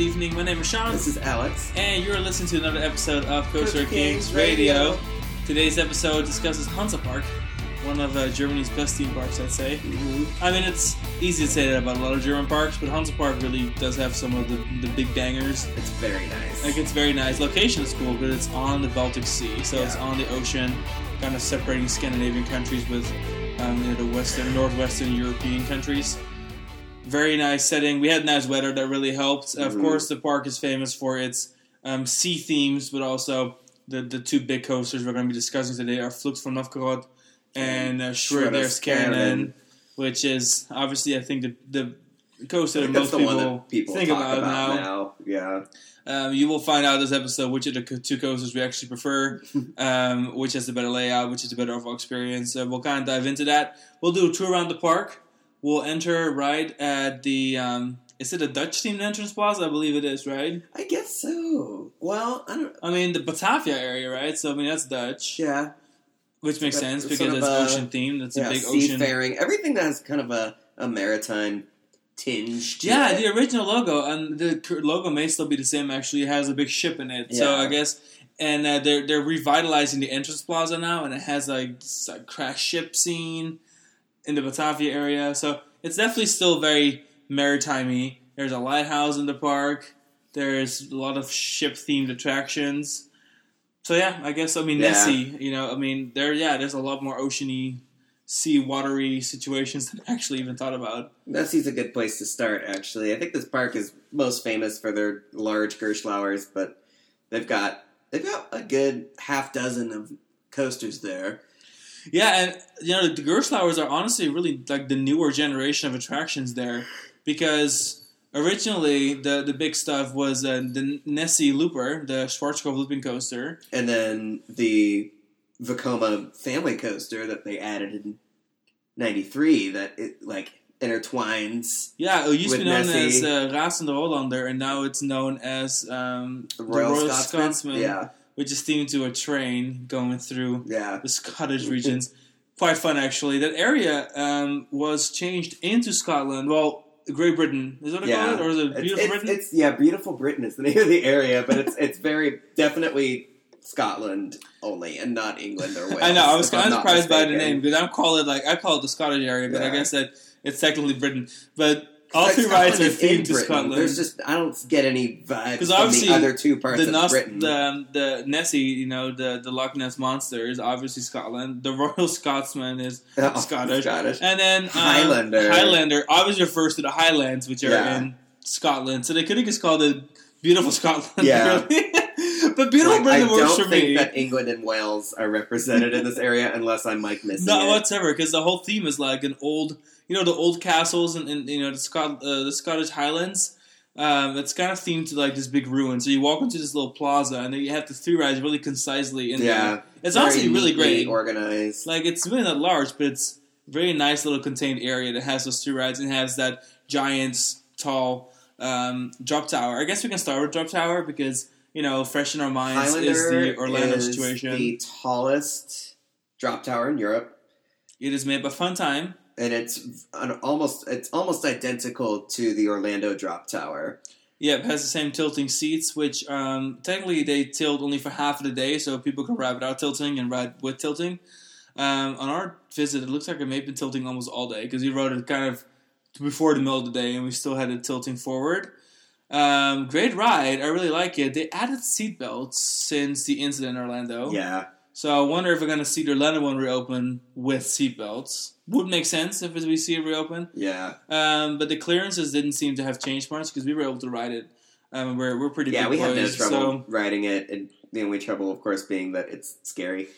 good evening. My name is Sean, This is Alex. and you're listening to another episode of Coaster Kings Kings Radio. Radio. Today's episode discusses Hansa Park, one of uh, Germany's best theme parks, I'd say. I mean, it's easy to say that about a lot of German parks, but Hansa Park really does have some of the, the big bangers. It's very nice. Like, it's very nice. Location is cool, but it's on the Baltic Sea, so it's on the ocean, kind of separating Scandinavian countries with um, you know, the western, northwestern European countries. Very nice setting. We had nice weather that really helped. Of Mhm. course, the park is famous for its um, sea themes, but also the, the two big coasters we're going to be discussing today are Fluch von Novgorod and uh, Schwur des Kärnan, Cannon. which is obviously, I think, the, the coaster that most people, people think about, about, now. now. Yeah. Um, you will find out this episode which of the two coasters we actually prefer, um, which has the better layout, which is the better overall experience. Uh, we'll kind of dive into that. We'll do a tour around the park. We'll enter right at the. Um, is it a Dutch themed entrance plaza? I believe it is, right? I guess so. Well, I don't. I mean, the Batavia area, right? So, I mean, that's Dutch, Yeah. which makes But sense because sort it's a- ocean themed. That's yeah. a big ocean. seafaring. Everything that has kind of a, a maritime tinge. Yeah, it. the original logo, and the logo may still be the same. Actually, it has a big ship in it. So I guess, and uh, they're they're revitalizing the entrance plaza now, and it has like this, like crash ship scene in the Batavia area. So it's definitely still very maritimey. There's a lighthouse in the park. There's a lot of ship themed attractions. So yeah, I guess I mean Yeah. Nessie. You know, I mean there. Yeah, there's a lot more oceany, sea watery situations than I actually even thought about. Nessie's a good place to start, actually. I think this park is most famous for their large Gerstlauers, but they've got they've got a good half dozen of coasters there. Yeah, and you know the Gerstlauers are honestly really like the newer generation of attractions there, because originally the the big stuff was uh, the Nessie Looper, the Schwarzkopf looping coaster. And then the Vekoma family coaster that they added in '93 that it like intertwines Yeah, it used to be known Nessie. as uh, Rasender Roland, and now it's known as um, the Royal, Royal Scotsman. Scotsman. Yeah, which is themed to a train going through yeah. the Scottish regions. Quite fun, actually. That area um, was changed into Scotland. Well, Great Britain is that what Yeah. call it, or is it Beautiful it's, Britain? it's yeah, beautiful Britain is the name of the area, but it's it's very definitely Scotland only, and not England or Wales. I know. I was kind of surprised by the name because I call it like I call it the Scottish area, but I Yeah. guess that it's technically Britain. But all three rides are Scotland is in themed to Scotland. There's just I don't get any vibes from the other two parts the, of Britain. the um, the Nessie, you know, the the Loch Ness monster is obviously Scotland. The Royal Scotsman is Oh, Scottish. Scottish. and then um, Highlander. Highlander obviously refers to the Highlands, which are Yeah. in Scotland. So they could have just called it Beautiful Scotland. Yeah. really. but Beautiful Like, Britain I works don't for think me. that England and Wales are represented in this area unless I'm like missing Not it. whatsoever, because the whole theme is like an old, you know, the old castles and, and you know the Scot uh, the Scottish Highlands. Um, it's kind of themed to like this big ruin. So you walk into this little plaza, and then you have the three rides really concisely in there. yeah, It's very honestly really great. organized. Like it's really not large, but it's a very nice little contained area that has those two rides and has that giant, tall um, drop tower. I guess we can start with drop tower because you know, fresh in our minds Highlander is the Orlando is situation. the tallest drop tower in Europe. It is made by Funtime. And it's an almost it's almost identical to the Orlando drop tower. Yeah, it has the same tilting seats, which um, technically they tilt only for half of the day, so people can ride without tilting and ride with tilting. Um, on our visit, it looks like it may have been tilting almost all day because we rode it kind of before the middle of the day, and we still had it tilting forward. Um, great ride, I really like it. They added seatbelts since the incident in Orlando. Yeah, So I wonder if we're gonna see the Orlando one reopen with seatbelts. Would make sense if we see it reopen. yeah, Um, but the clearances didn't seem to have changed much because we were able to ride it. Um, we're we're pretty yeah. We had no trouble So riding it, and the only trouble, of course, being that it's scary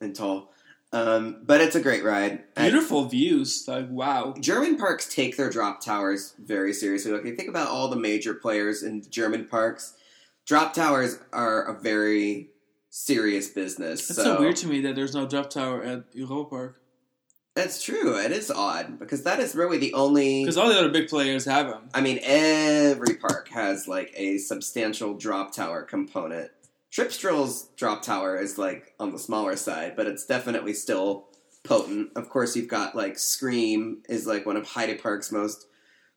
and tall. Um, but it's a great ride. I- beautiful views, like wow. German parks take their drop towers very seriously. Like, you think about all the major players in German parks. Drop towers are a very serious business. It's so, weird to me that there's no drop tower at Europa Park That's true. It is odd because that is really the only. because all the other big players have them. I mean, every park has like a substantial drop tower component. Tripstrill's drop tower is like on the smaller side, but it's definitely still potent. Of course, you've got like Scream is like one of Heide Park's most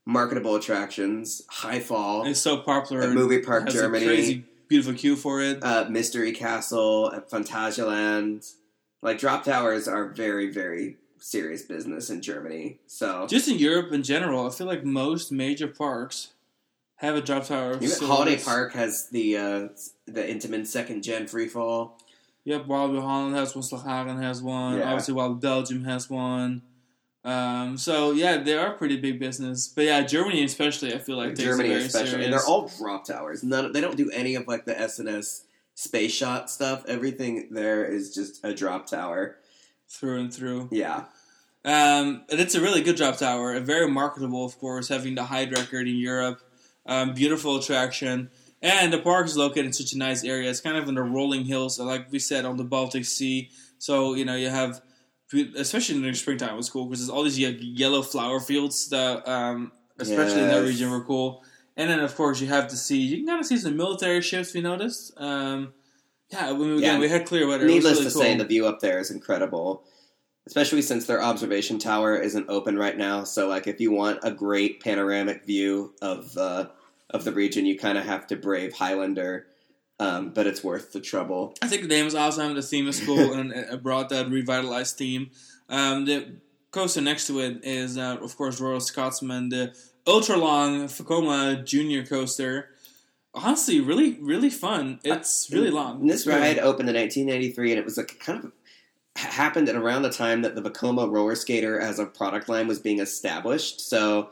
marketable attractions. High Fall, It's so popular. at Movie Park, has a Germany. crazy, beautiful queue for it. uh, Mystery Castle at Phantasialand. Like drop towers are very, very serious business in Germany. So Just in Europe in general, I feel like most major parks have a drop tower. Holiday Park has the uh, the Intamin second gen free fall. Yep, Walibi Holland has one. Slagharen has one. Yeah. Obviously, Walibi Belgium has one. Um, so yeah, they are pretty big business. But yeah, Germany especially, I feel like Germany especially, serious. and they're all drop towers. None, they don't do any of like the S&S space shot stuff. Everything there is just a drop tower. through and through. Yeah, Um, and it's a really good drop tower, and very marketable, of course, having the Hyde record in Europe. Um, beautiful attraction, and the park is located in such a nice area. It's kind of in the rolling hills, like we said, on the Baltic Sea. So you know you have, especially during springtime, it was cool because there's all these yellow flower fields that, um, especially in that region, were cool. And then of course you have to see you can kind of see some military ships. We noticed. Um, yeah, we, again, Yeah. we had clear weather. It was needless really to cool. say, the view up there is incredible. Especially since their observation tower isn't open right now, so like if you want a great panoramic view of uh, of the region, you kind of have to brave Highlander, um, but it's worth the trouble. I think the name is awesome. The theme is cool and it brought that revitalized theme. Um, the coaster next to it is, uh, of course, Royal Scotsman, the ultra long Vekoma Junior coaster. Honestly, really, really fun. It's really long. This ride opened in 1993, and it was like kind of happened at around the time that the Vekoma roller skater as a product line was being established. So,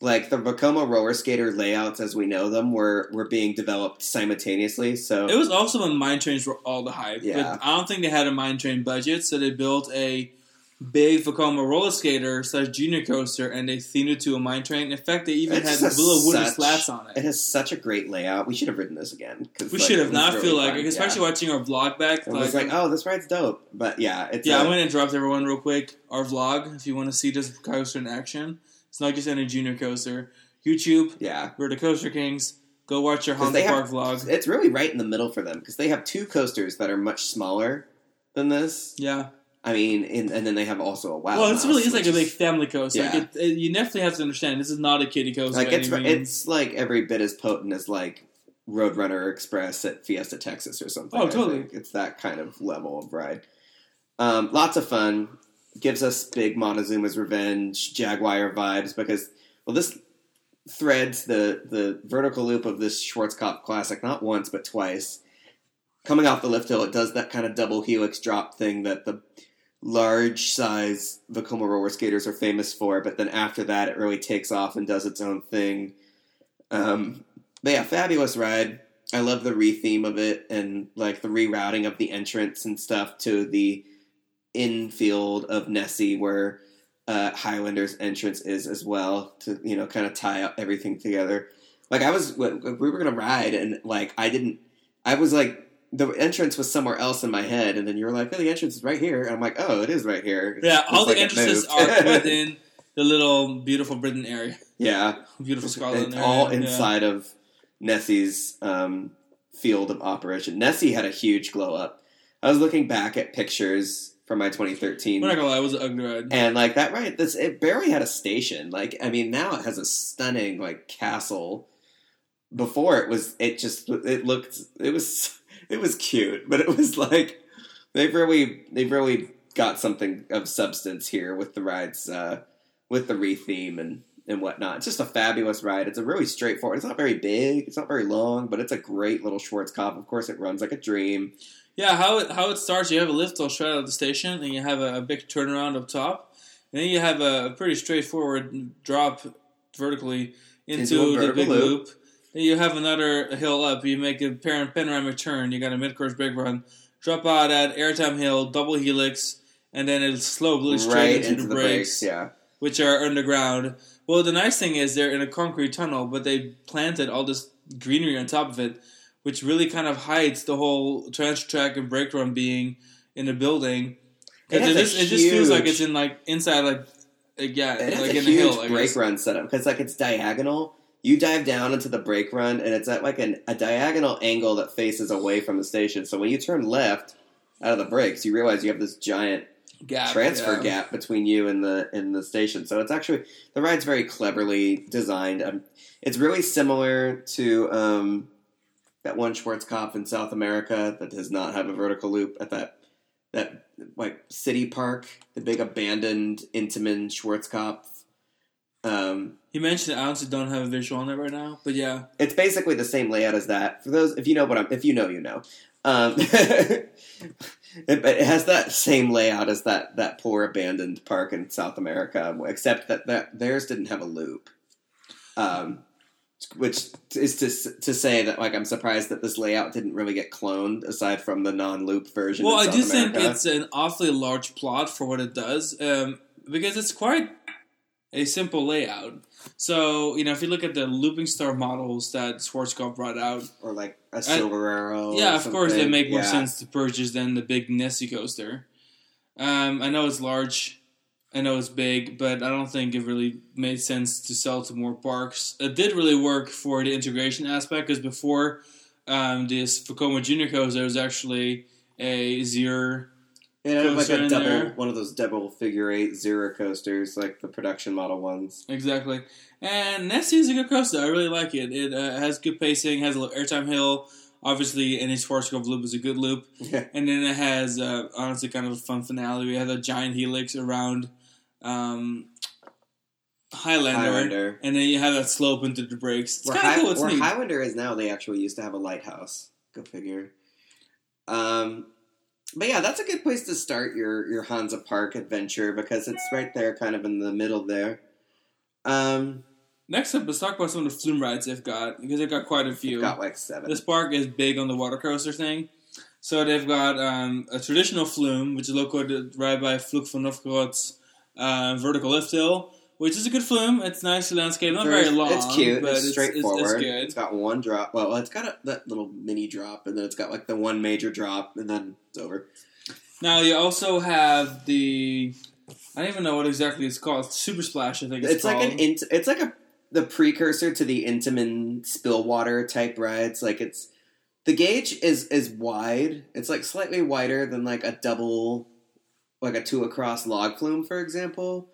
like the Vekoma roller skater layouts as we know them were were being developed simultaneously. So It was also when mine trains were all the hype. Yeah. But I don't think they had a mine train budget, so they built a big Vekoma roller skater slash junior coaster and they themed it to a mine train. In fact, they even It's had wooden slats on it. It has such a great layout. We should have ridden this again. We like, should have. Now really feel like, fun. especially yeah. watching our vlog back. It was like, oh, this ride's dope. But yeah, it's Yeah, a- I'm to interrupt everyone real quick. Our vlog, if you want to see this coaster in action, it's not just any junior coaster. YouTube, yeah. we're the Coaster Kings. Go watch our 'Cause Hansa Park have- vlog. It's really right in the middle for them because they have two coasters that are much smaller than this. Yeah. I mean, and, and then they have also a wild. well, it's really is like a big family coaster. Like Yeah. it, it- you definitely have to understand this is not a kiddie coaster. like it's it's like every bit as potent as like Roadrunner Express at Fiesta Texas or something. Oh, totally. It's that kind of level of ride. Um, lots of fun. Gives us big Montezooma's Revenge Jaguar vibes because well, this threads the the vertical loop of this Schwarzkopf classic not once but twice. Coming off the lift hill, it does that kind of double helix drop thing that the large size Vekoma roller skaters are famous for, but then after that, it really takes off and does its own thing. Um, but yeah, fabulous ride. I love the re-theme of it and like the rerouting of the entrance and stuff to the infield of Nessie, where uh, Highlander's entrance is as well to you know kind of tie everything together. Like I was, we were gonna ride, and like I didn't. I was like the entrance was somewhere else in my head, and then you were like, "Oh, the entrance is right here," and I'm like, "Oh, it is right here." yeah, It's all the like entrances are within the little beautiful Britain area. yeah, Beautiful Scotland it's area. all yeah. inside of Nessie's um, field of operation. Nessie had a huge glow up. I was looking back at pictures from my 2013 We're not gonna lie, it was an ugly ride. and like that right this it barely had a station like i mean now it has a stunning like castle before it was it just it looked it was it was cute but it was like they've really they've really got something of substance here with the rides uh with the re-theme and and whatnot it's just a fabulous ride it's a really straightforward it's not very big it's not very long but it's a great little schwarzkopf of course it runs like a dream Yeah, how it, how it starts, you have a lift all straight out of the station, and you have a, a big turnaround up top, and then you have a, pretty straightforward drop vertically into, Into a the big loop. loop. You have another hill up. You make a panoramic turn. You got a mid-course brake run, drop out at Airtime Hill, double helix, and then it'll slow really straight right into, into the, the brakes, brakes yeah which are underground. Well, the nice thing is they're in a concrete tunnel, but they planted all this greenery on top of it, which really kind of hides the whole transfer track and brake run being in the building. It Because it, a just, it just feels like it's in like inside like, like yeah, It like a in huge hill. Brake run setup because like it's diagonal. You dive down into the brake run, and it's at like an, a diagonal angle that faces away from the station. So when you turn left out of the brakes, you realize you have this giant Gap, transfer yeah. gap between you and the and the station. So it's actually the ride's very cleverly designed. Um, it's really similar to um, that one Schwarzkopf in South America that does not have a vertical loop at that that like city park, the big abandoned Intamin Schwarzkopf. Um, You mentioned it, I honestly don't have a visual on it right now, but yeah. it's basically the same layout as that. For those, if you know what I'm, if you know, you know. Um, it, it has that same layout as that that poor abandoned park in South America, except that, that theirs didn't have a loop. Um, which is to to say that like I'm surprised that this layout didn't really get cloned aside from the non-loop version. Well, I do think it's an awfully large plot for what it does, um, because it's quite a simple layout. So, you know, if you look at the looping star models that Schwarzkopf brought out, or like a Silverado. or yeah, of course they make more Yeah. sense to purchase than the big Nessie coaster. Um, I know it's large, I know it's big, but I don't think it really made sense to sell to more parks. It did really work for the integration aspect because before um, this Vekoma Junior coaster was actually a zero. Yeah, like a double, there. one of those double figure eight zero coasters, like the production model ones. Exactly. And Nessie is a good coaster. I really like it. It uh, has good pacing, has a little airtime hill. Obviously, any Schwarzkopf loop is a good loop. Yeah. And then it has, uh, honestly, kind of a fun finale. We have a giant helix around um, Highlander, Highlander. and then you have that slope into the brakes. It's Where, kind of High- cool. It's where. Highlander is now, they actually used to have a lighthouse. Go figure. Um, but yeah, that's a good place to start your your Hansa Park adventure because it's right there, kind of in the middle there. Um, Next up, let's talk about some of the flume rides they've got because they've got quite a few. got like seven. This park is big on the water coaster thing. So they've got um, a traditional flume, which is located right by Fluch von Novgorod's uh, vertical lift hill, which is a good flume. It's nice landscape, not very, long. It's cute. but It's straightforward. It's, It's it's good. got one drop. Well, it's got a, that little mini drop, and then it's got like the one major drop, and then it's over. Now you also have the I don't even know what exactly it's called. Super Splash, I think it's, It's like an int- it's like a the precursor to the Intamin Spillwater type rides. Like it's the gauge is is wide. It's like slightly wider than like a double, like a two across log flume, for example.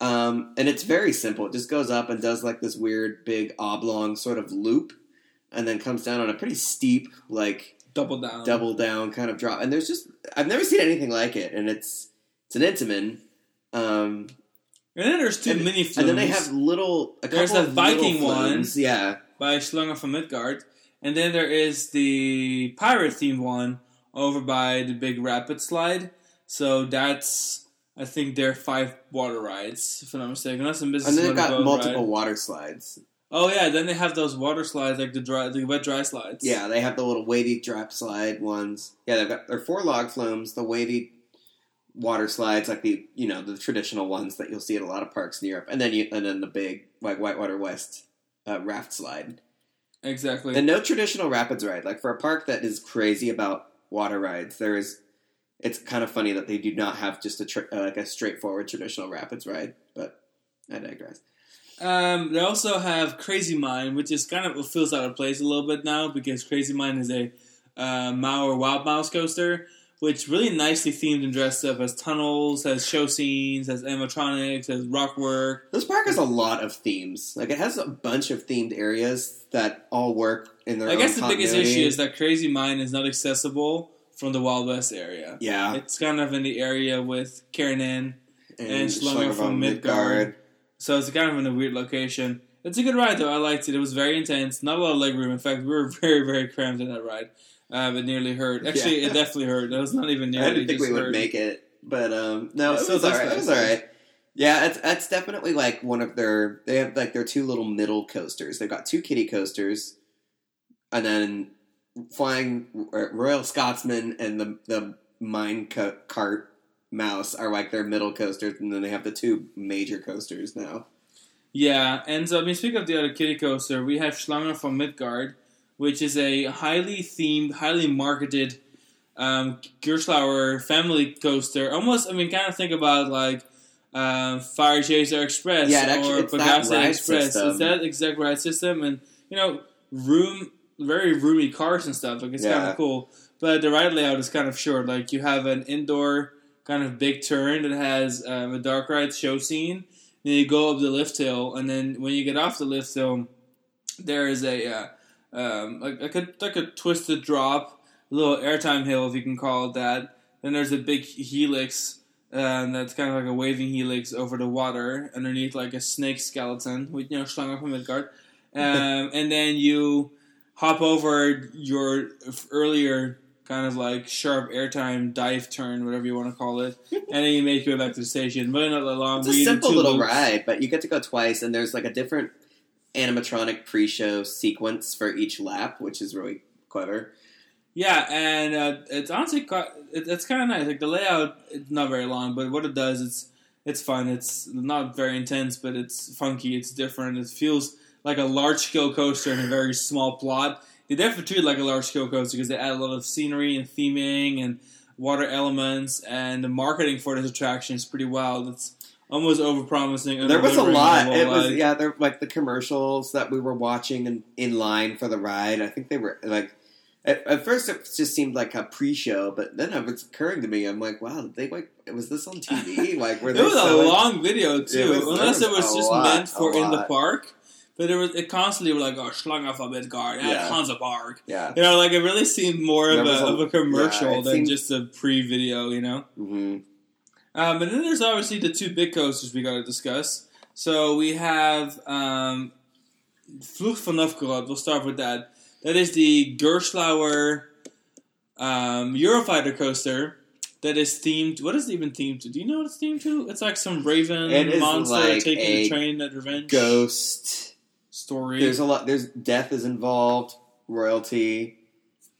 Um, and it's very simple. It just goes up and does like this weird big oblong sort of loop, and then comes down on a pretty steep like double down. double down kind of drop. And there's just I've never seen anything like it, and it's it's an Intamin. Um, And then there's two and, mini flumes. and then they have little. A There's of Viking one. Yeah, by Schlange from Midgard. And then there is the pirate themed one over by the big rapid slide. So that's I think there are five water rides, if I'm not mistaken. A business and then they've got multiple ride. water slides. Oh yeah, then they have those water slides like the dry, the wet dry slides. Yeah, they have the little wavy drop slide ones. Yeah, they've got their four log flumes, the wavy water slides, like the you know the traditional ones that you'll see at a lot of parks in Europe, and then you and then the big like Whitewater West uh, raft slide. exactly. And no traditional rapids ride. Like for a park that is crazy about water rides, there is. It's kind of funny that they do not have just a tr- uh, like a straightforward traditional rapids ride, but I digress. Um, they also have Crazy Mine, which is kind of feels out of place a little bit now because Crazy Mine is a uh, Maurer Wild Mouse coaster, which really nicely themed and dressed up as tunnels, has show scenes, has animatronics, has rock work. This park has a lot of themes. Like it has a bunch of themed areas that all work in their. I guess the biggest issue is that Crazy Mine is not accessible from the Wild West area. yeah, It's kind of in the area with Karen and Schlange from Midgard. So it's kind of in a weird location. It's a good ride though. I liked it. It was very intense. Not a lot of leg room. In fact, we were very, very cramped in that ride. Um, it nearly hurt. Actually, Yeah. it definitely hurt. It was not even I didn't think we would hurt. make it, but um, no, It it, was alright. It was alright. Yeah, it's that's definitely like one of their. They have like their two little middle coasters. They've got two kiddie coasters, and then flying uh, Royal Scotsman and the the mine co- cart mouse are like their middle coasters, and then they have the two major coasters now. Yeah, and so I mean, speaking of the other kiddie coaster, we have Schlange from Midgard, which is a highly themed, highly marketed um, Gerstlauer family coaster. Almost, I mean, kind of think about like um, Fire Chaser Express Yeah, actually- or it's that Pagasa ride Express. system. It's that exact ride system, and you know, room, very roomy cars and stuff. Like it's kind of cool, but the ride layout is kind of short. Like you have an indoor kind of big turn that has um, a dark ride show scene. Then you go up the lift hill, and then when you get off the lift hill, there is a uh, um, like, like a like a twisted drop, a little airtime hill if you can call it that. Then there's a big helix. Um, that's kind of like a waving helix over the water underneath like a snake skeleton with you know Schlange from Midgard. Um, and then you hop over your earlier kind of like sharp airtime dive turn, whatever you want to call it, and then you make your way back to the station. But not long. It's a simple little loops. ride, but you get to go twice, and there's like a different animatronic pre-show sequence for each lap, which is really clever. Yeah, and uh, it's honestly it's kind of nice. Like the layout, it's not very long, but what it does, it's it's fun. It's not very intense, but it's funky. It's different. It feels like a large scale coaster in a very small plot. They definitely treat it like a large scale coaster because they add a lot of scenery and theming and water elements, and the marketing for this attraction is pretty wild. It's almost over promising. There was a lot. It was yeah, there like the commercials that we were watching in, in line for the ride. I think they were like at, at first it just seemed like a pre-show, but then it was occurring to me, I'm like, wow, they like was this on TV? Like were It was a long video too, It was- unless it was was just lot, meant for in the park. But it was it constantly were like, oh, Schlange von Midgard, Yeah. yeah, Hansa Park. Yeah. You know, like it really seemed more of a, a- of a commercial yeah, than seemed- just a pre-video. You know. hmm Um, and then there's obviously the two big coasters we got to discuss. So we have um, Fluch von Novgorod. We'll start with that. That is the Gerstlauer um, Eurofighter coaster that is themed. What is it even themed to? Do you know what it's themed to? It's like some raven monster like taking a a train at revenge Ghost. Story. There's a lot. There's death is involved. Royalty.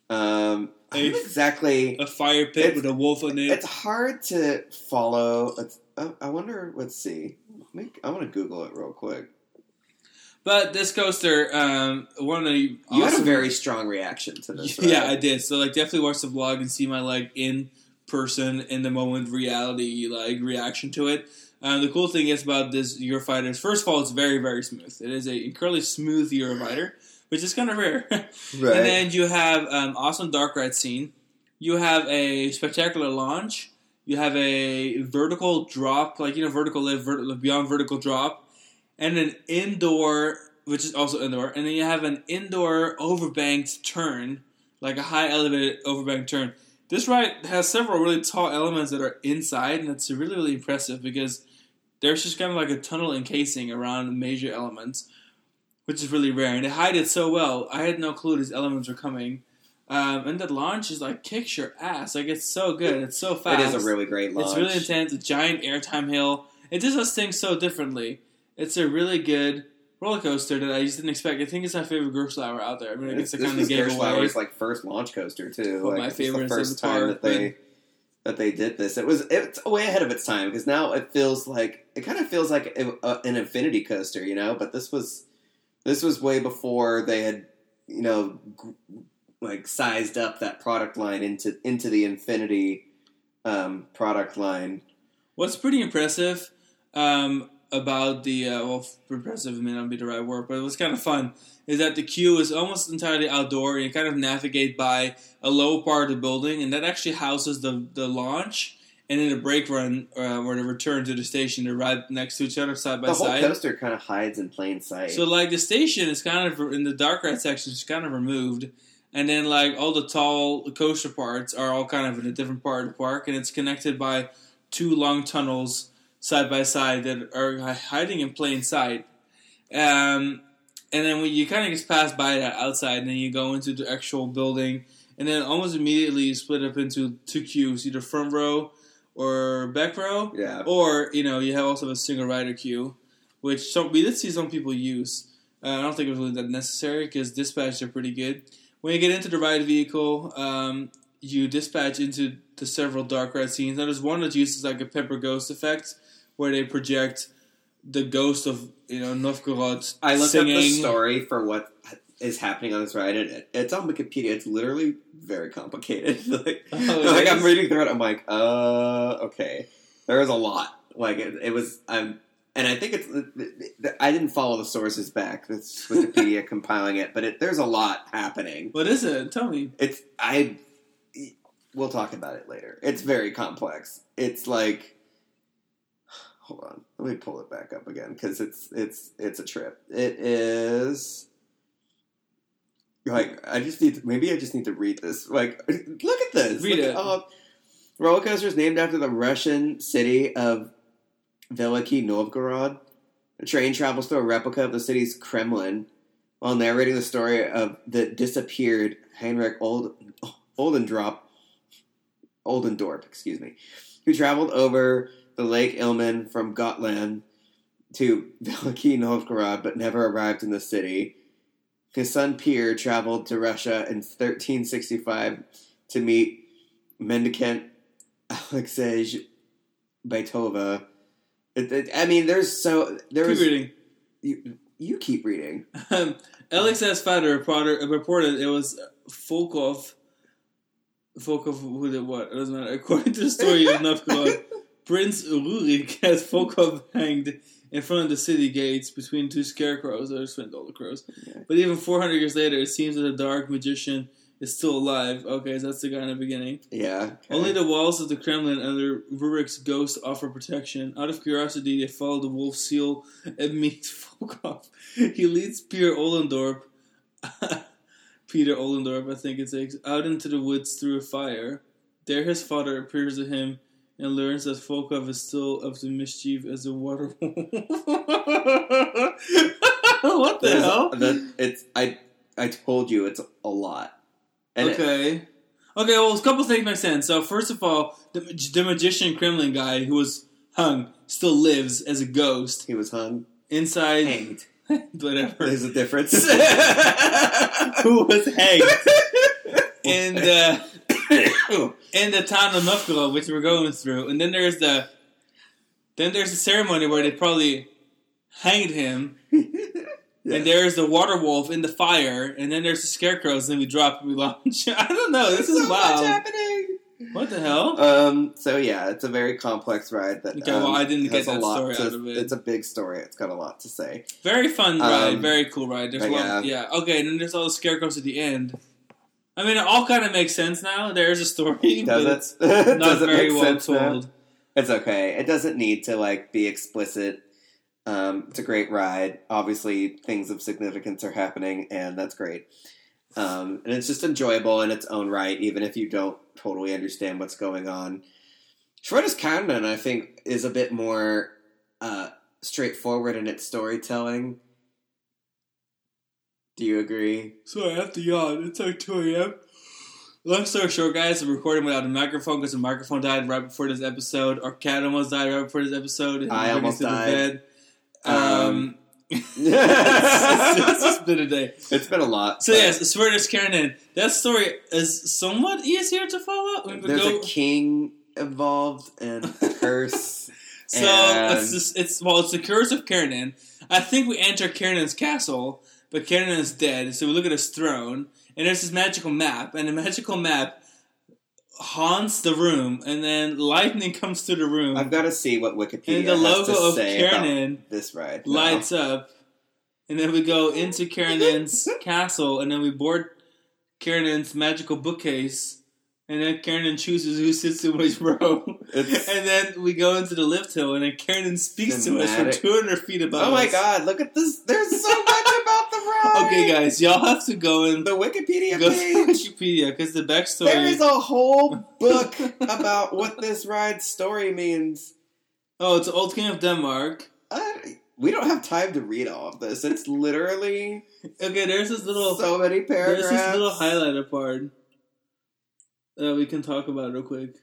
Um, A- exactly. a fire pit with a wolf in it. It's hard to follow. I, I wonder. Let's see. I want to Google it real quick. But this coaster, um, one of the You had a very strong reaction to this. Yeah, I did. So like definitely watch the vlog and see my like in person in the moment reality like reaction to it. Um, the cool thing is about this Eurofighter is first of all it's very very smooth. It is a incredibly smooth Eurofighter, which is kind of rare. right. And then you have um, awesome dark ride scene. You have a spectacular launch. You have a vertical drop, like you know, vertical lift, vert- beyond vertical drop, and an indoor, which is also indoor, and then you have an indoor overbanked turn, like a high elevated overbanked turn. This ride has several really tall elements that are inside, and it's really really impressive because there's just kind of like a tunnel encasing around major elements which is really rare. And they hide it so well. I had no clue these elements were coming. Um, and the launch is like kicks your ass. Like it's so good. It's so fast. It is a really great launch. It's really intense. A giant airtime hill. It just does things so differently. It's a really good roller coaster that I just didn't expect. I think it's my favorite Gerstlauer out there. I mean, I guess I kind of gave away. Like first launch coaster too. Like, my it's the first the time park, that they that they did this. It was it's way ahead of its time because now it feels like it kind of feels like an infinity coaster, you know. But this was this was way before they had you know gr- like sized up that product line into into the infinity um, product line. What's pretty impressive um, about the uh, well, impressive may not be the right word, but it was kind of fun. Is that the queue is almost entirely outdoor, and you kind of navigate by a low part of the building, and that actually houses the the launch, and then the brake run uh, or the return to the station. They're right next to each other, side by side. the whole coaster kind of hides in plain sight. So like the station is kind of in the dark ride section is kind of removed, and then like all the tall coaster parts are all kind of in a different part of the park, and it's connected by two long tunnels side by side that are hiding in plain sight. Um, and then when you kind of just pass by that outside, and then you go into the actual building, and then almost immediately you split up into two queues, either front row or back row. yeah, Or you know, you have also a single rider queue, which some we did see some people use. Uh, I don't think it was really that necessary because dispatch are pretty good. When you get into the ride vehicle, um, you dispatch into the several dark ride scenes. Now, there's one that uses like a pepper ghost effect, where they project the ghost of you know Novgorod I looked singing. up the story for what is happening on this ride, and it, it's on Wikipedia. It's literally very complicated. like, Oh, like I'm reading through it, I'm like, uh, okay. There was a lot. Like it, it was, I'm, and I think it's. I didn't follow the sources back. That's Wikipedia compiling it, but it, there's a lot happening. What is it? Tell me. It's I. we'll talk about it later. It's very complex. It's like, hold on, let me pull it back up again because it's it's it's a trip. It is like I just need to, maybe I just need to read this. Like, look at this. Read Look it. Oh, roller coaster is named after the Russian city of Veliky Novgorod. The train travels through a replica of the city's Kremlin while narrating the story of the disappeared Heinrich Old, Oldendorp, Oldendorp, excuse me, who traveled over the Lake Ilmen from Gotland to Veliky Novgorod but never arrived in the city. His son Pierre traveled to Russia in 1365 to meet mendicant Alexej it, I mean, there's so there Keep reading. you, you keep reading. Um, LXS Fighter reported, reported it was Volkov. Volkov, who did what? It doesn't matter. According to the story of Novgorod, Prince Rurik has Volkov mm-hmm. hanged in front of the city gates between two scarecrows. I just went all the crows. But even 400 years later, it seems that the dark magician is still alive. Okay, so that's the guy in the beginning. Yeah. okay. Only the walls of the Kremlin under Rurik's ghost offer protection. Out of curiosity, they follow the wolf seal and meet Volkov. He leads Peter Ollendorp, Peter Ollendorp, I think it takes, out into the woods through a fire. There, his father appears to him and learns that Volkov is still up to mischief as a water wolf. what the There's- hell? that- it's I I told you it's a lot. And it- okay. okay, well, a couple things make sense. So, first of all, the, the magician Kremlin guy who was hung still lives as a ghost he was hung. inside. Hanged. Whatever. There's a difference. who was hanged and. the in the town of Novgorod, which we're going through, and then there's the then there's the ceremony where they probably hanged him, and there's the water wolf in the fire, and then there's the scarecrows, and we drop and we launch. I don't know. This There's is so much wild. happening. What the hell? Um. So yeah, it's a very complex ride. That Okay, well, um, I didn't get has a that lot story to- out of it. It's a big story. It's got a lot to say. Very fun ride, Um, very cool ride. There's a but lot, yeah. Okay, and then there's all the scarecrows at the end. I mean, it all kind of makes sense now. There's a story, Does it? not Does it very make well sense now? told. It's okay. It doesn't need to like be explicit. Um, it's a great ride. Obviously, things of significance are happening, and that's great. Um, and it's just enjoyable in its own right, even if you don't totally understand what's going on. Schwur des Kärnan, I think, is a bit more uh, straightforward in its storytelling. Do you agree? So I have to yawn. It's like 2 a.m. Long story short, guys, I'm recording without a microphone because the microphone died right before this episode. Our cat almost died right before this episode. I almost died. bed. Um, Um, it's, it's been a day. it's been a lot. So yes, Schwur des Kärnan. That story is somewhat easier to follow. We there's go- a king involved and a curse. So And- it's just, it's well, it's the curse of Kiernan. I think we enter Kiernan's castle, but Kiernan is dead. So we look at his throne, and there's this magical map, and the magical map haunts the room, and then lightning comes through the room, I've got to see what Wikipedia and the has logo to of about this ride. now. lights up, and then we go into Kiernan's castle, and then we board Kiernan's magical bookcase. And then Kiernan chooses who sits in which row. It's- and then we go into the lift hill, and then Kiernan speaks to us from 200 feet above Oh my us. god! Look at this. There's so much about the ride. Okay, guys, y'all have to go and The Wikipedia go page. Wikipedia because the backstory. There is a whole book about what this ride's story means. oh, it's Old King of Denmark. I, we don't have time to read all of this. It's literally Okay, there's this little, so many paragraphs. there's this little highlighter part that we can talk about real quick.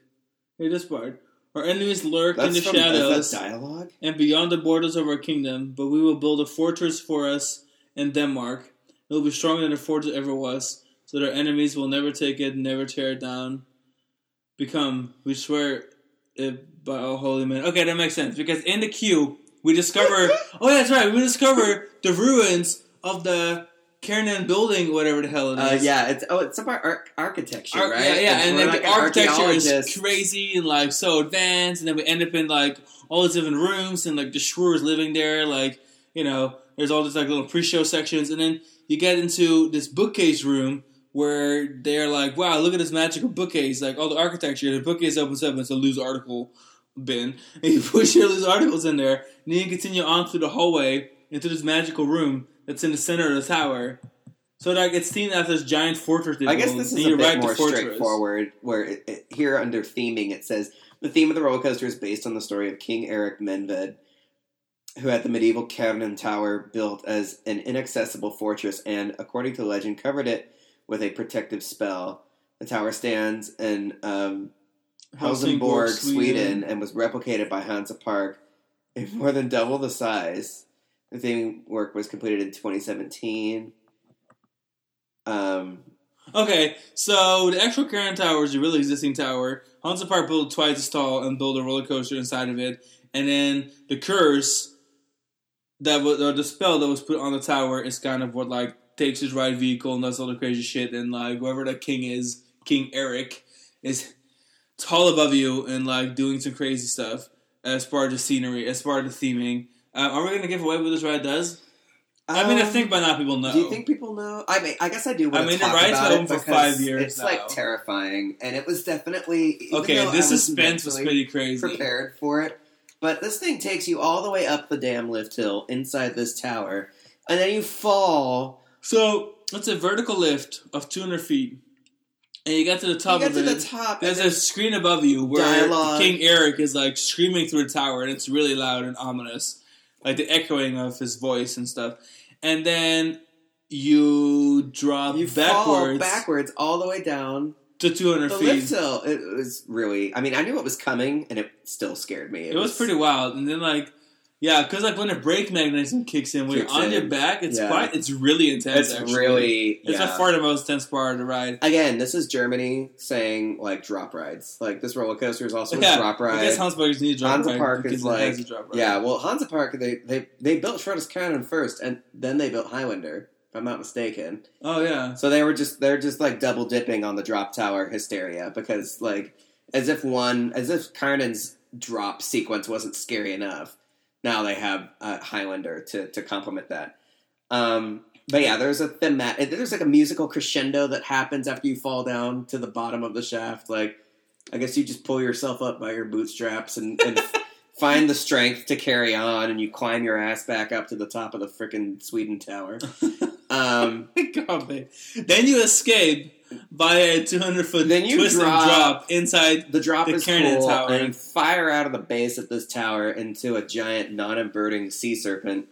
Here, this part. Our enemies lurk That's in the from, shadows Is that dialogue? and beyond the borders of our kingdom, but we will build a fortress for us in Denmark. It will be stronger than the fortress ever was, so that our enemies will never take it, never tear it down. Become, we swear it by all holy men. Okay, that makes sense because in the queue we discover. oh, that's right. We discover the ruins of the Kiernan building, whatever the hell it is. Uh, yeah, it's oh, it's about ar- architecture, Ar- right? Yeah, yeah, and then like the architecture is crazy and like so advanced, and then we end up in like all these different rooms, and like the shrew is living there, like you know, there's all these like little pre-show sections, and then you get into this bookcase room where they're like, "Wow, look at this magical bookcase! Like all the architecture, the bookcase opens up, and it's a loose article bin, and you push your loose articles in there, and then you continue on through the hallway into this magical room that's in the center of the tower." So like it's themed as this giant fortress. I guess this is a bit the more straightforward. Where it, it, here under theming, it says the theme of the roller coaster is based on the story of King Eric Menved, who had the medieval Kärnan Tower built as an inaccessible fortress, and according to legend, covered it with a protective spell. The tower stands in um, Helsingborg, Sweden. and was replicated by Hansa Park in more than double the size. The theming work was completed in 2017. Um, Okay, so the actual Kärnan Tower is a really existing tower. Hansa Park built twice as tall and built a roller coaster inside of it. And then the curse that was, or the spell that was put on the tower is kind of what like takes his ride vehicle and does all the crazy shit. And like whoever that king is, King Eric, is tall above you and like doing some crazy stuff as part of the scenery, as part of the theming. Uh, are we gonna give away what this ride does? I mean, I um, think by now people know. Do you think people know? I mean, I guess I do. I mean, to the ride's been for five years It's now. like terrifying, and it was definitely Okay, this suspense was pretty crazy. prepared for it. But this thing takes you all the way up the damn lift hill inside this tower, and then you fall. So it's a vertical lift of 200 feet, and you get to the You top get of to it. the top. There's a screen above you where Dialogue. King Eric is like screaming through the tower, and it's really loud and ominous, like the echoing of his voice and stuff. And then you drop you fall backwards backwards all the way down to 200 the feet. lift hill. It was really. I mean, I knew it was coming, and it still scared me. It was pretty wild, and then like. Yeah, because like when the brake mechanism kicks in, when Kicks you're on in. your back, it's Yeah. quite, it's really intense. It's actually. really. it's yeah. by far the most intense part of the ride. Again, this is Germany saying like drop rides. Like this roller coaster is also Yeah, a drop ride. I guess Hans Park needs a drop Hansa ride Park is like- a. Yeah, well, Hansa Park they they they built Schwur des Kärnan first, and then they built Highlander. If I'm not mistaken, Oh yeah. so they were just they're just like double dipping on the drop tower hysteria because like as if one as if Kärnan's drop sequence wasn't scary enough. Now they have uh, Highlander to to complement that. Um, but yeah, there's a thematic. There's like a musical crescendo that happens after you fall down to the bottom of the shaft. Like, I guess you just pull yourself up by your bootstraps and, and find the strength to carry on, and you climb your ass back up to the top of the freaking Sweden Tower. Um, God, man. Then you escape by a 200 foot Then you twist and drop- drop inside. the drop The is cool, Tower. and fire out of the base of this tower into a giant non-inverting sea serpent.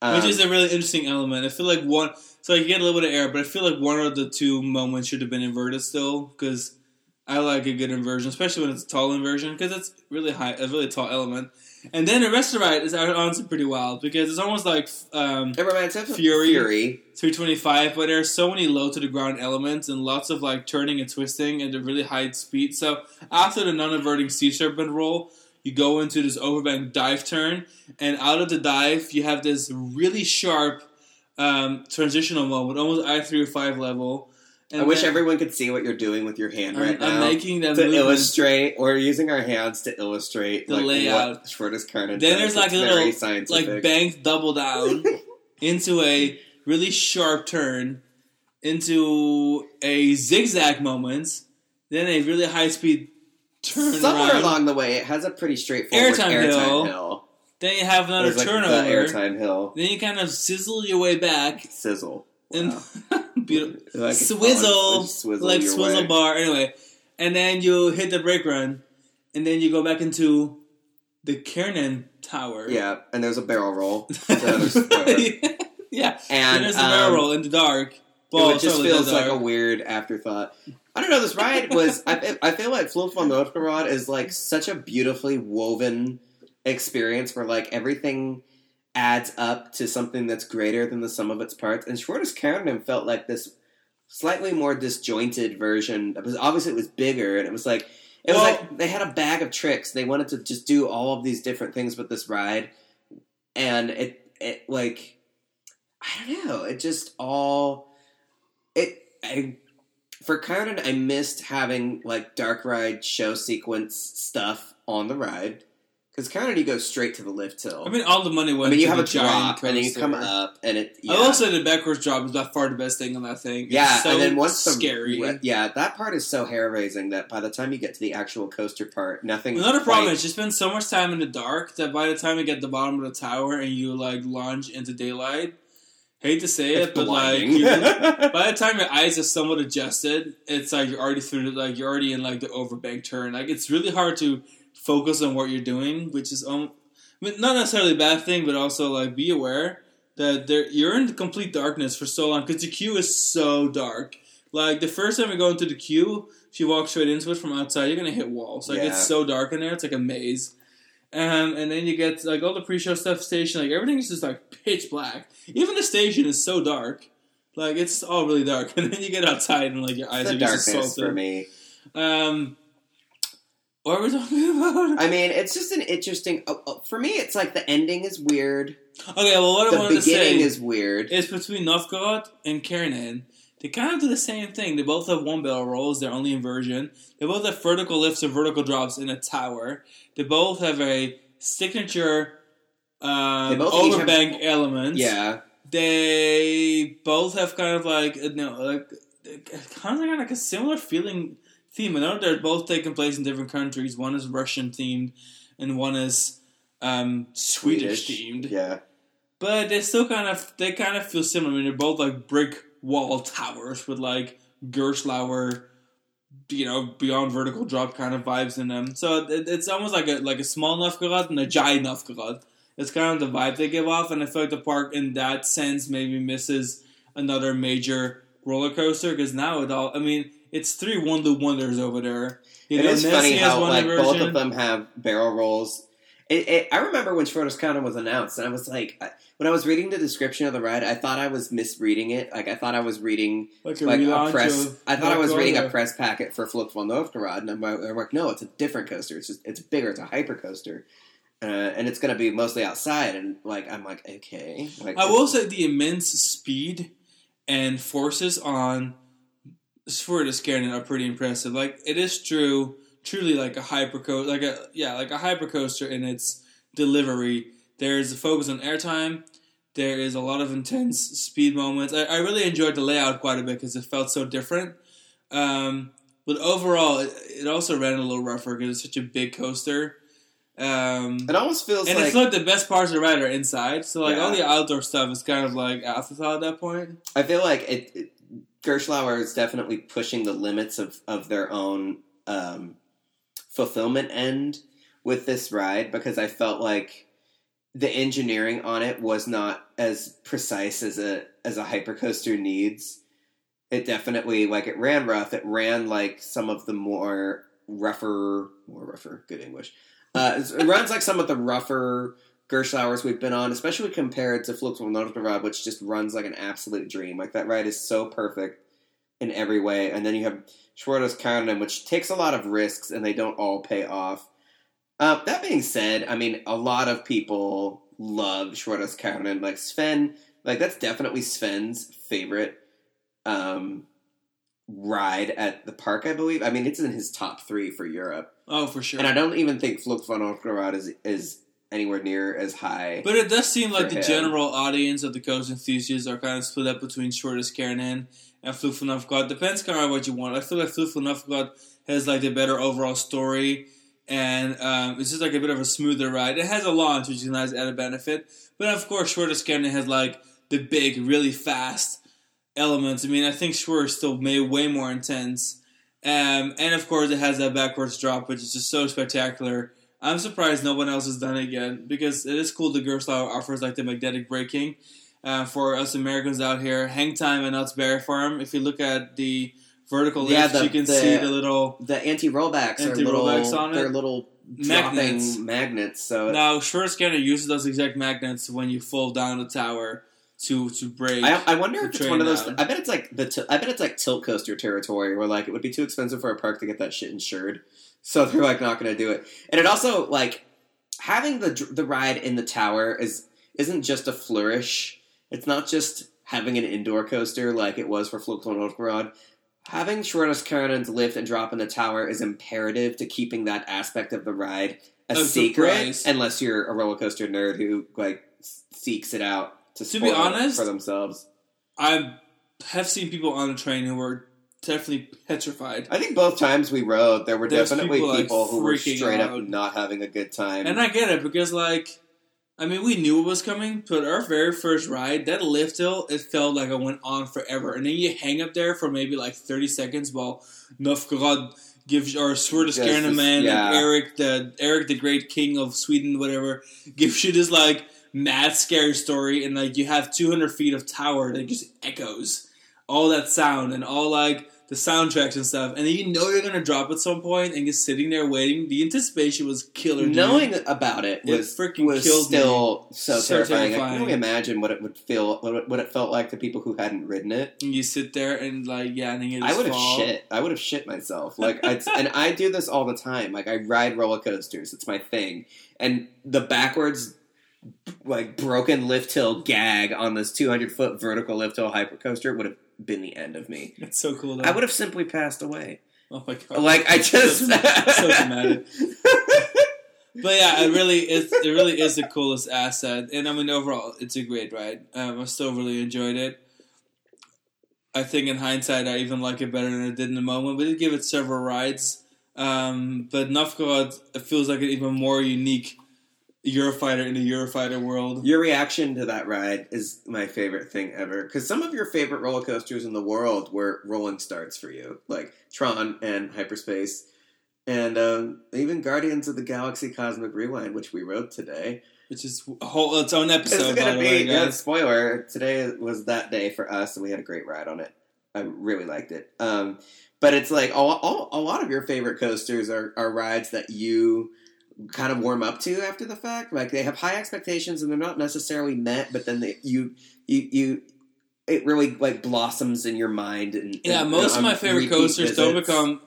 Um, which is a really interesting element. I feel like one, so you get a little bit of air, but I feel like one of the two moments should have been inverted still because I like a good inversion, especially when it's a tall inversion because it's really high, a really tall element. And then the rest of the ride is honestly pretty wild because it's almost like um, it reminds me of Fury. Fury. 325, but there's so many low to the ground elements and lots of like turning and twisting at a really high speed. So after the non-inverting sea serpent roll, you go into this overbank dive turn, and out of the dive, you have this really sharp um, transitional moment, almost I three or five level. And I wish then everyone could see what you're doing with your hand I'm, right now. I'm making them to illustrate, we're using our hands to illustrate The like, layout. what Schwur des Kärnan Then does. there's, like, It's a little, scientific. like bank double down into a really sharp turn into a zigzag moment, then a really high speed turn Somewhere around. along the way, it has a pretty straightforward Airtime airtime, hill. hill. then you have another There's like turnover. the airtime hill. Then you kind of sizzle your way back Sizzle. And beautiful Like swizzle, swizzle like swizzle way. bar. Anyway, and then you hit the brake run, and then you go back into the Kärnan Tower. Yeah, and there's a barrel roll. Another yeah. And And there's a um, barrel roll in the dark. Well, it just feels like a weird afterthought. I don't know. This ride was. I, feel- I feel like Flip von Notgerad is like such a beautifully woven experience where like everything adds up to something that's greater than the sum of its parts. And Schroeder's Kingdom felt like this slightly more disjointed version. It was obviously it was bigger, and it was like it was like they had a bag of tricks. They wanted to just do all of these different things with this ride, and it it like I don't know. It just all it I for Carden I missed having like dark ride show sequence stuff on the ride because Kärnan goes straight to the lift hill. I mean, all the money went. I mean, you have a the drop, and then you come up, and it. Yeah. I will say the backwards drop is by far the best thing on that thing. It's Yeah, so and then once the scary. yeah, that part is so hair raising that by the time you get to the actual coaster part, nothing. Another problem is you spend so much time in the dark that by the time you get to the bottom of the tower and you like launch into daylight, hate to say it, it's but like you, by the time your eyes are somewhat adjusted, it's like you're already through the, like you're already in like the overbank turn. Like it's really hard to focus on what you're doing, which is um, I mean, not necessarily a bad thing, but also like be aware that there you're in complete darkness for so long because the queue is so dark. Like the first time you go into the queue, if you walk straight into it from outside, you're gonna hit walls. Like Yeah. it's so dark in there, it's like a maze. Um, and then you get like all the pre-show stuff station, like everything is just like pitch black. Even the station is so dark, like it's all really dark. And then you get outside and like your eyes are just assaulted. for me. Um, what are we talking about? I mean, it's just an interesting. oh, oh, for me, it's like the ending is weird. Okay, well, what I The wanted to say beginning is weird. It's between Novgorod and Kärnan. They kind of do the same thing. They both have one barrel rolls. They're only inversion. They both have vertical lifts and vertical drops in a tower. They both have a signature um, each have- overbank element. Yeah, They both have kind of like uh, no, like kind of like a similar feeling theme. I know they're both taking place in different countries. One is Russian themed, and one is um, Swedish, themed. Yeah, But they still kind of they kind of feel similar. I mean, they're both like brick wall towers with like Gerstlauer, you know, beyond vertical drop kind of vibes in them. So it, it's almost like a like a small Novgorod and a giant Novgorod. It's kind of the vibe they give off, and I feel like the park in that sense maybe misses another major roller coaster because now it all. I mean, it's three one loop wonders over there. You it know, is Nessie funny how like both of them have barrel rolls. It, it, I remember when Schwur des Kärnan was announced, and I was like, I, when I was reading the description of the ride, I thought I was misreading it. Like I thought I was reading like a like a press. of I thought I was reading a press packet for Fluch von Novgorod, and I'm, I'm like, no, it's a different coaster. It's just it's bigger. It's a hyper coaster, uh, and it's going to be mostly outside. And like I'm like, okay. Like I will say the immense speed and forces on Schwur des Kärnan are pretty impressive. Like it is true, truly like a hyper coaster, like a yeah, like a hyper coaster in its delivery. There is a focus on airtime. There is a lot of intense speed moments. I, I really enjoyed the layout quite a bit because it felt so different. Um, but overall, it, it also ran a little rougher because it's such a big coaster. Um, It almost feels and like it's like the best parts of the ride are inside. So like all the outdoor stuff is kind of like afterthought at that point. I feel like it, it Gerstlauer is definitely pushing the limits of, of their own um, fulfillment end with this ride because I felt like the engineering on it was not as precise as a as a hypercoaster needs. It definitely like it ran rough. It ran like some of the more rougher, more rougher, good English. Uh, it runs like some of the rougher Gerstlauers we've been on, especially compared to Fluch von Novgorod, which just runs like an absolute dream. Like that ride is so perfect in every way. And then you have Schwur des Kärnan, which takes a lot of risks and they don't all pay off. Uh, that being said, I mean, a lot of people love Schwur des Kärnan. Like Sven, like that's definitely Sven's favorite um, ride at the park, I believe. I mean, it's in his top three for Europe. Oh, for sure. And I don't even think Fluch von Novgorod is, is anywhere near as high. but it does seem like the him. general audience of the coast enthusiasts are kind of split up between Schwur des Kärnan and Fluch von Novgorod. Depends kind of what you want. I feel like Fluch von Novgorod has like the better overall story, and um, it's just like a bit of a smoother ride. It has a launch, which is a nice added benefit. But of course, Schwur des Kärnan has like the big, really fast elements. I mean, I think Schwer is still may, way more intense. Um, and of course, it has that backwards drop, which is just so spectacular. I'm surprised no one else has done it yet because it is cool. The Gerstlauer offers like the magnetic braking uh, for us Americans out here. Hang time and Knott's Berry Farm. If you look at the vertical Yeah, the- you can the- see the little. The anti rollbacks are Anti-rollbacks little. on it? They're little Magnets. magnets. So Now, Scanner uses those exact magnets when you fall down the tower to to brake. I, I wonder if it's one of those. down. I bet it's like the. T- I bet it's like tilt coaster territory where like it would be too expensive for a park to get that shit insured, so they're like not going to do it. And it also like having the the ride in the tower is isn't just a flourish. It's not just having an indoor coaster like it was for Fluch von Novgorod. Having Kärnan's lift and drop in the tower is imperative to keeping that aspect of the ride a, A secret surprise. unless you're a roller coaster nerd who like seeks it out to, To be honest, for themselves. I have seen people on the train who were definitely petrified. I think both times we rode, there were There's definitely people, people, like, who were straight up not having a good time. And I get it because, like, I mean, we knew it was coming, but our very first ride, that lift hill, it felt like it went on forever. And then you hang up there for maybe like 30 seconds while Novgorod gives, Just Scarna this- Man, yeah. and Eric, the Eric the Great King of Sweden, whatever, gives you this, like, mad scary story. And, like, you have 200 feet of tower that just echoes all that sound and all, like, the soundtracks and stuff. And then you know you're to drop at some point and you're sitting there waiting. The anticipation was killer. dude. Knowing about it It was freaking was killed me. still so, So terrifying. I can only imagine what it would feel, what it, felt like to people who hadn't ridden it. and you sit there and like yeah, and then I would have shit. I would have shit myself. Like, I'd, and I do this all the time. Like, I ride roller coasters. It's my thing. And the backwards, like broken lift hill gag on this 200 foot vertical lift hill hypercoaster would have been the end of me. That's so cool. Though. I would have simply passed away. Oh my god. Like, I just so dramatic. But yeah, it really is. It really is the coolest asset, and I mean overall, it's a great ride. Um, I still really enjoyed it. I think in hindsight, I even like it better than I did in the moment. We did give it several rides, um, but Novgorod it feels like an even more unique Eurofighter in the Eurofighter world. Your reaction to that ride is my favorite thing ever. Because some of your favorite roller coasters in the world were rolling starts for you, like Tron and Hyperspace, and um, even Guardians of the Galaxy Cosmic Rewind, which we rode today. Which is a whole its own episode, by gonna the be way, yeah, spoiler. Today was that day for us, and we had a great ride on it. I really liked it. Um, but it's like all, all, a lot of your favorite coasters are, are rides that you kind of warm up to after the fact. Like they have high expectations and they're not necessarily met, but then they, you you you it really like blossoms in your mind. And Yeah, and, most on of my favorite coasters don't become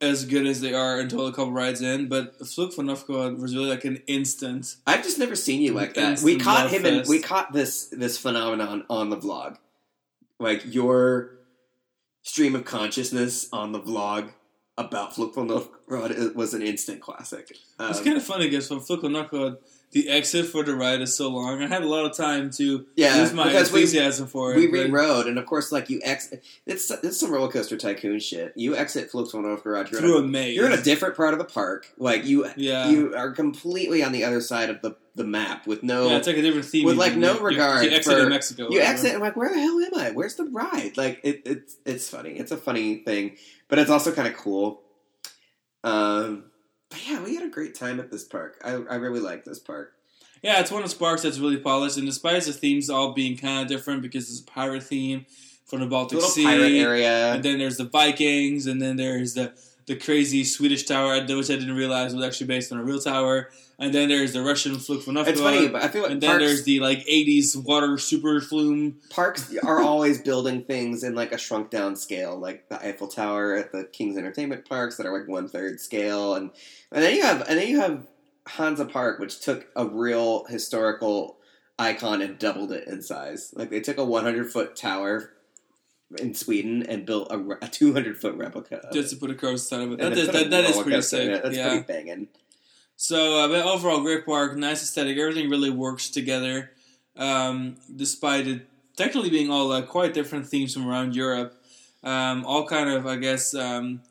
as good as they are until a couple rides in. But Fluch von Novgorod was really like an instant. I've just never seen you like that. We caught him and we caught this this phenomenon on the vlog. Like your stream of consciousness on the vlog about Novgorod it was an instant classic. Um, It's kind of funny because from Fluch von Novgorod, the exit for the ride is so long. I had a lot of time to yeah, use my because we enthusiasm for it. we re-rode, and of course, like you exit. It's it's some roller coaster tycoon shit. You exit Fluch von Novgorod. You're, through a a, maze. you're in a different part of the park. Like you yeah. you are completely on the other side of the the map with no. yeah, it's like a different theme. with, like, no you- regard You, exit for- in Mexico. You exit and I'm like, where the hell am I? Where's the ride? Like it, it's it's funny. It's a funny thing, but it's also kind of cool. Um, but yeah, we had a great time at this park. I I really like this park. Yeah, it's one of Sparks that's really polished, and despite the themes all being kind of different because it's a pirate theme from the Baltic Sea, pirate area. and then there's the Vikings, and then there's the the crazy Swedish tower, which I didn't realize was actually based on a real tower, and then there's the Russian Fluch von It's funny, but I feel like and then parks, there's the like '80s water super flume. parks are always building things in like a shrunk down scale, like the Eiffel Tower at the King's Entertainment Parks that are like one third scale, and and then you have and then you have Hansa Park, which took a real historical icon and doubled it in size. Like they took a 100 foot tower in Sweden and built a, a 200 foot replica. Of Just to put a cross of it. That is, that, that is pretty sick. That's yeah. pretty banging. So, uh, but overall, great park, nice aesthetic. Everything really works together, um, despite it technically being all uh, quite different themes from around Europe. Um, all kind of, I guess, um,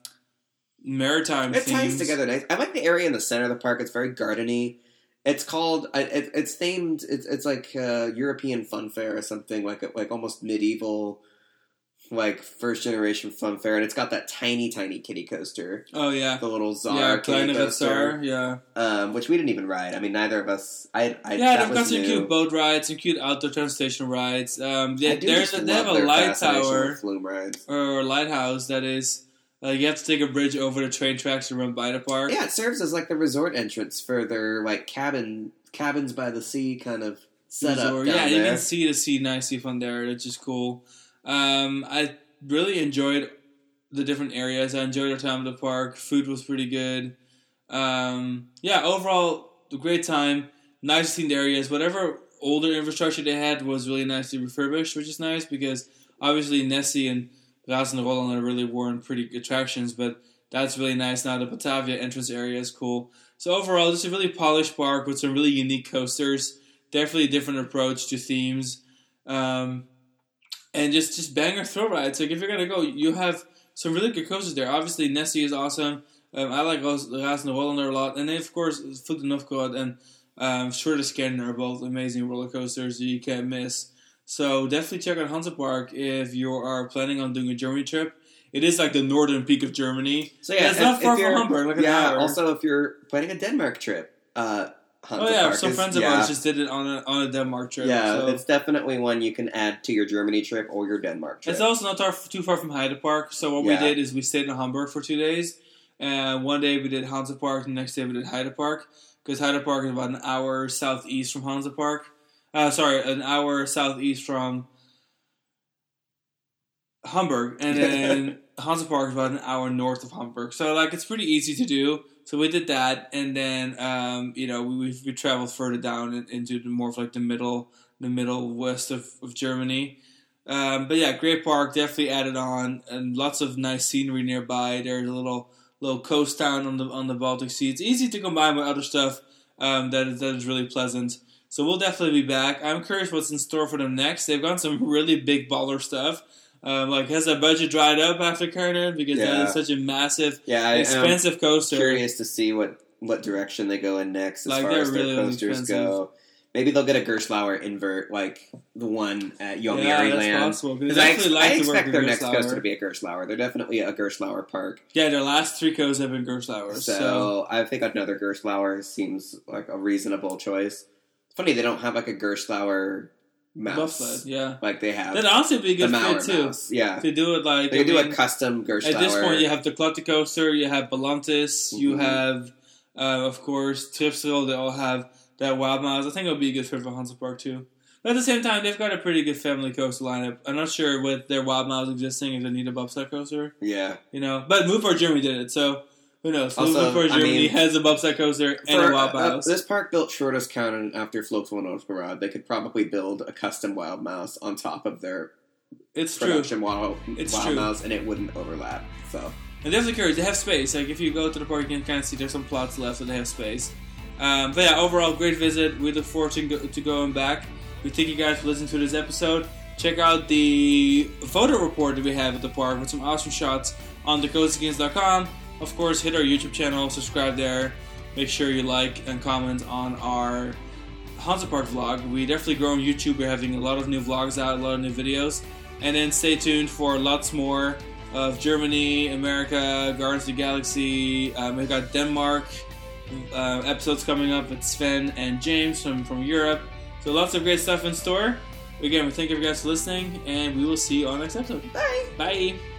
maritime It themes. ties together nice. I like the area in the center of the park. It's very gardeny. It's called. It, it's themed. It's, it's like uh, European fun fair or something like like almost medieval, like first generation fun fair, and it's got that tiny tiny kitty coaster, Oh yeah, the little Czar yeah, Kleine coaster, Tsar, yeah, um, which we didn't even ride. I mean, neither of us. I, I yeah. They've got some new. cute boat rides, some cute outdoor transportation rides. Um, they, there's just a, they have a light tower flume rides. or lighthouse that is. Uh, you have to take a bridge over the train tracks to run by the park. Yeah, it serves as like the resort entrance for their like cabin cabins by the sea kind of setup. resort. Yeah, you can see the sea nicely from there, which is cool. Um, I really enjoyed the different areas. I enjoyed our time at the park. Food was pretty good. Um, yeah, overall, a great time. Nice themed areas. Whatever older infrastructure they had was really nicely refurbished, which is nice because obviously Nessie and Rasen Roland are really weren't pretty attractions, but that's really nice. Now the Batavia entrance area is cool. So overall, just a really polished park with some really unique coasters. Definitely a different approach to themes, um, and just just banger thrill rides. Like if you're gonna go, you have some really good coasters there. Obviously, Nessie is awesome. Um, I like Rasender Roland a lot, and then of course Novgorod and um, Schwur des Kärnan are both amazing roller coasters you can't miss. So definitely check out Hansa Park if you are planning on doing a Germany trip. It is like the northern peak of Germany. So yeah, it's not if- far from Hamburg. Like yeah. Also, if you're planning a Denmark trip, uh, Hansa oh yeah, Park some friends of yeah, ours just did it on a on a Denmark trip. Yeah, so. it's definitely one you can add to your Germany trip or your Denmark trip. It's also not tar- too far from Heide Park. So what we did is we stayed in Hamburg for two days. And one day we did Hansa Park, the next day we did Heide Park. Because Heide Park is about an hour southeast from Hansa Park. Uh, sorry, an hour southeast from Hamburg. And then Hansa Park is about an hour north of Hamburg. So, like, it's pretty easy to do. So we did that. And then, um, you know, we, we, traveled further down into more of like the middle, the middle west of, of Germany. Um, but yeah, great park, definitely added on, and lots of nice scenery nearby. There's a little little coast town on the on the Baltic Sea. It's easy to combine with other stuff um, that is really pleasant. So we'll definitely be back. I'm curious what's in store for them next. They've got some really big baller stuff. Um, like has that budget dried up after Kärnan because that Yeah. is such a massive, yeah, I, expensive coaster. curious to see what what direction they go in next as Like, far as their really, really coasters expensive. go. Maybe they'll get a Gerstlauer invert like the one at yeah, Yomiuri that's Land. possible. I, ex- like I expect their next coaster to be a Gerstlauer. They're definitely a Gerstlauer park. Yeah, their last three coasts have been Gerstlauers. So, so I think another Gerstlauer seems like a reasonable choice. It's funny they don't have like a Gerstlauer mouse yeah. like they have That'd honestly be a good fit too. mouse. Yeah, To do it like they I do mean, a custom Gerstlauer. At this point, you have the Clutte coaster, you have Balantis, you Mhm. have, uh, of course, Tripsel. They all have that Wild mouse. I think it would be a good fit for Hansa Park too. But at the same time, they've got a pretty good family coaster lineup. I'm not sure with their Wild Miles existing if they need a bobsled coaster, yeah. you know. But Movie Park Germany did it, so who knows? Also, Move for I Germany mean, has a bobsled coaster and a Wild uh, this park built Schwur des Kärnan after Vlugtsel Parade. They could probably build a custom Wild Mouse on top of their it's true. Wild, It's wild true. Mouse, and it wouldn't overlap. So And definitely curious. They have space. Like if you go to the park, you can kind of see there's some plots left, so they have space. Um, but yeah, overall, great visit. We look forward to, go, to going back. We thank you guys for listening to this episode. Check out the photo report that we have at the park with some awesome shots on thecoastagainst.com. Of course, hit our YouTube channel, subscribe there. Make sure you like and comment on our Hansa Park vlog. We definitely grow on YouTube. We're having a lot of new vlogs out, a lot of new videos. And then stay tuned for lots more of Germany, America, Guardians of the Galaxy. Um, we've got Denmark uh, episodes coming up with Sven and James from, from Europe. So lots of great stuff in store. Again, we thank you guys for listening, and we will see you on the next episode. bye. Bye.